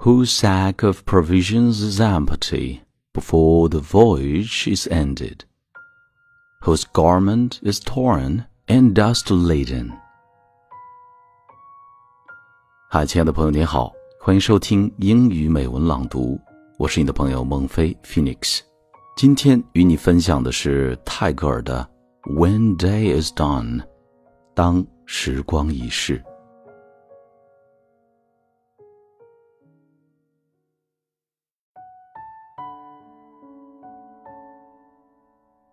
whose sack of provisions is empty before the voyage is ended, whose garment is torn and dust laden. 嗨，亲爱的朋友，你好，欢迎收听英语美文朗读，我是你的朋友孟非 Phoenix。今天与你分享的是泰戈尔的《When Day Is Done》，当时光已逝。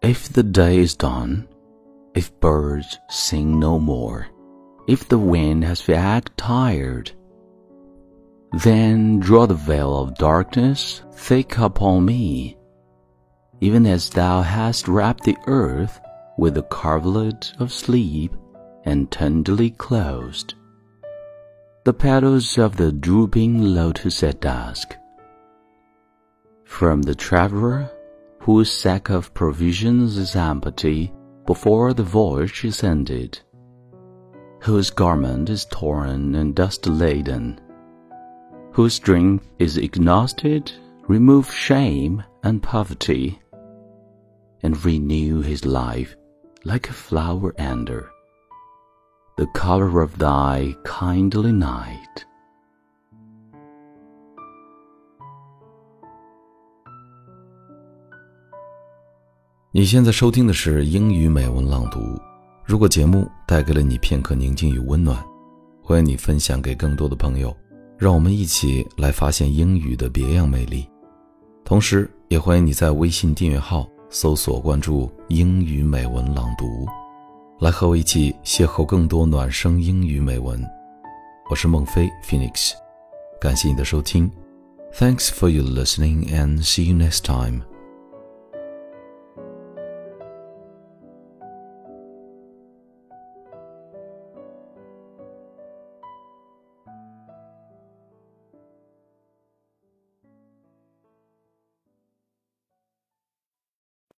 If the day is done, if birds sing no more, if the wind has waxed tired, then draw the veil of darkness thick upon me, even as thou hast wrapped the earth with the coverlet of sleep and tenderly closed the petals of the drooping lotus at dusk. From the traveler whose sack of provisions is empty before the voyage is ended, whose garment is torn and dust laden, whose strength is exhausted, remove shame and poverty, and renew his life like a flower under the color of thy kindly night. 你现在收听的是英语美文朗读。如果节目带给了你片刻宁静与温暖，欢迎你分享给更多的朋友，让我们一起来发现英语的别样魅力。同时，也欢迎你在微信订阅号搜索关注“英语美文朗读”，来和我一起邂逅更多暖声英语美文。我是孟非 Phoenix，感谢你的收听。Thanks for your listening and see you next time.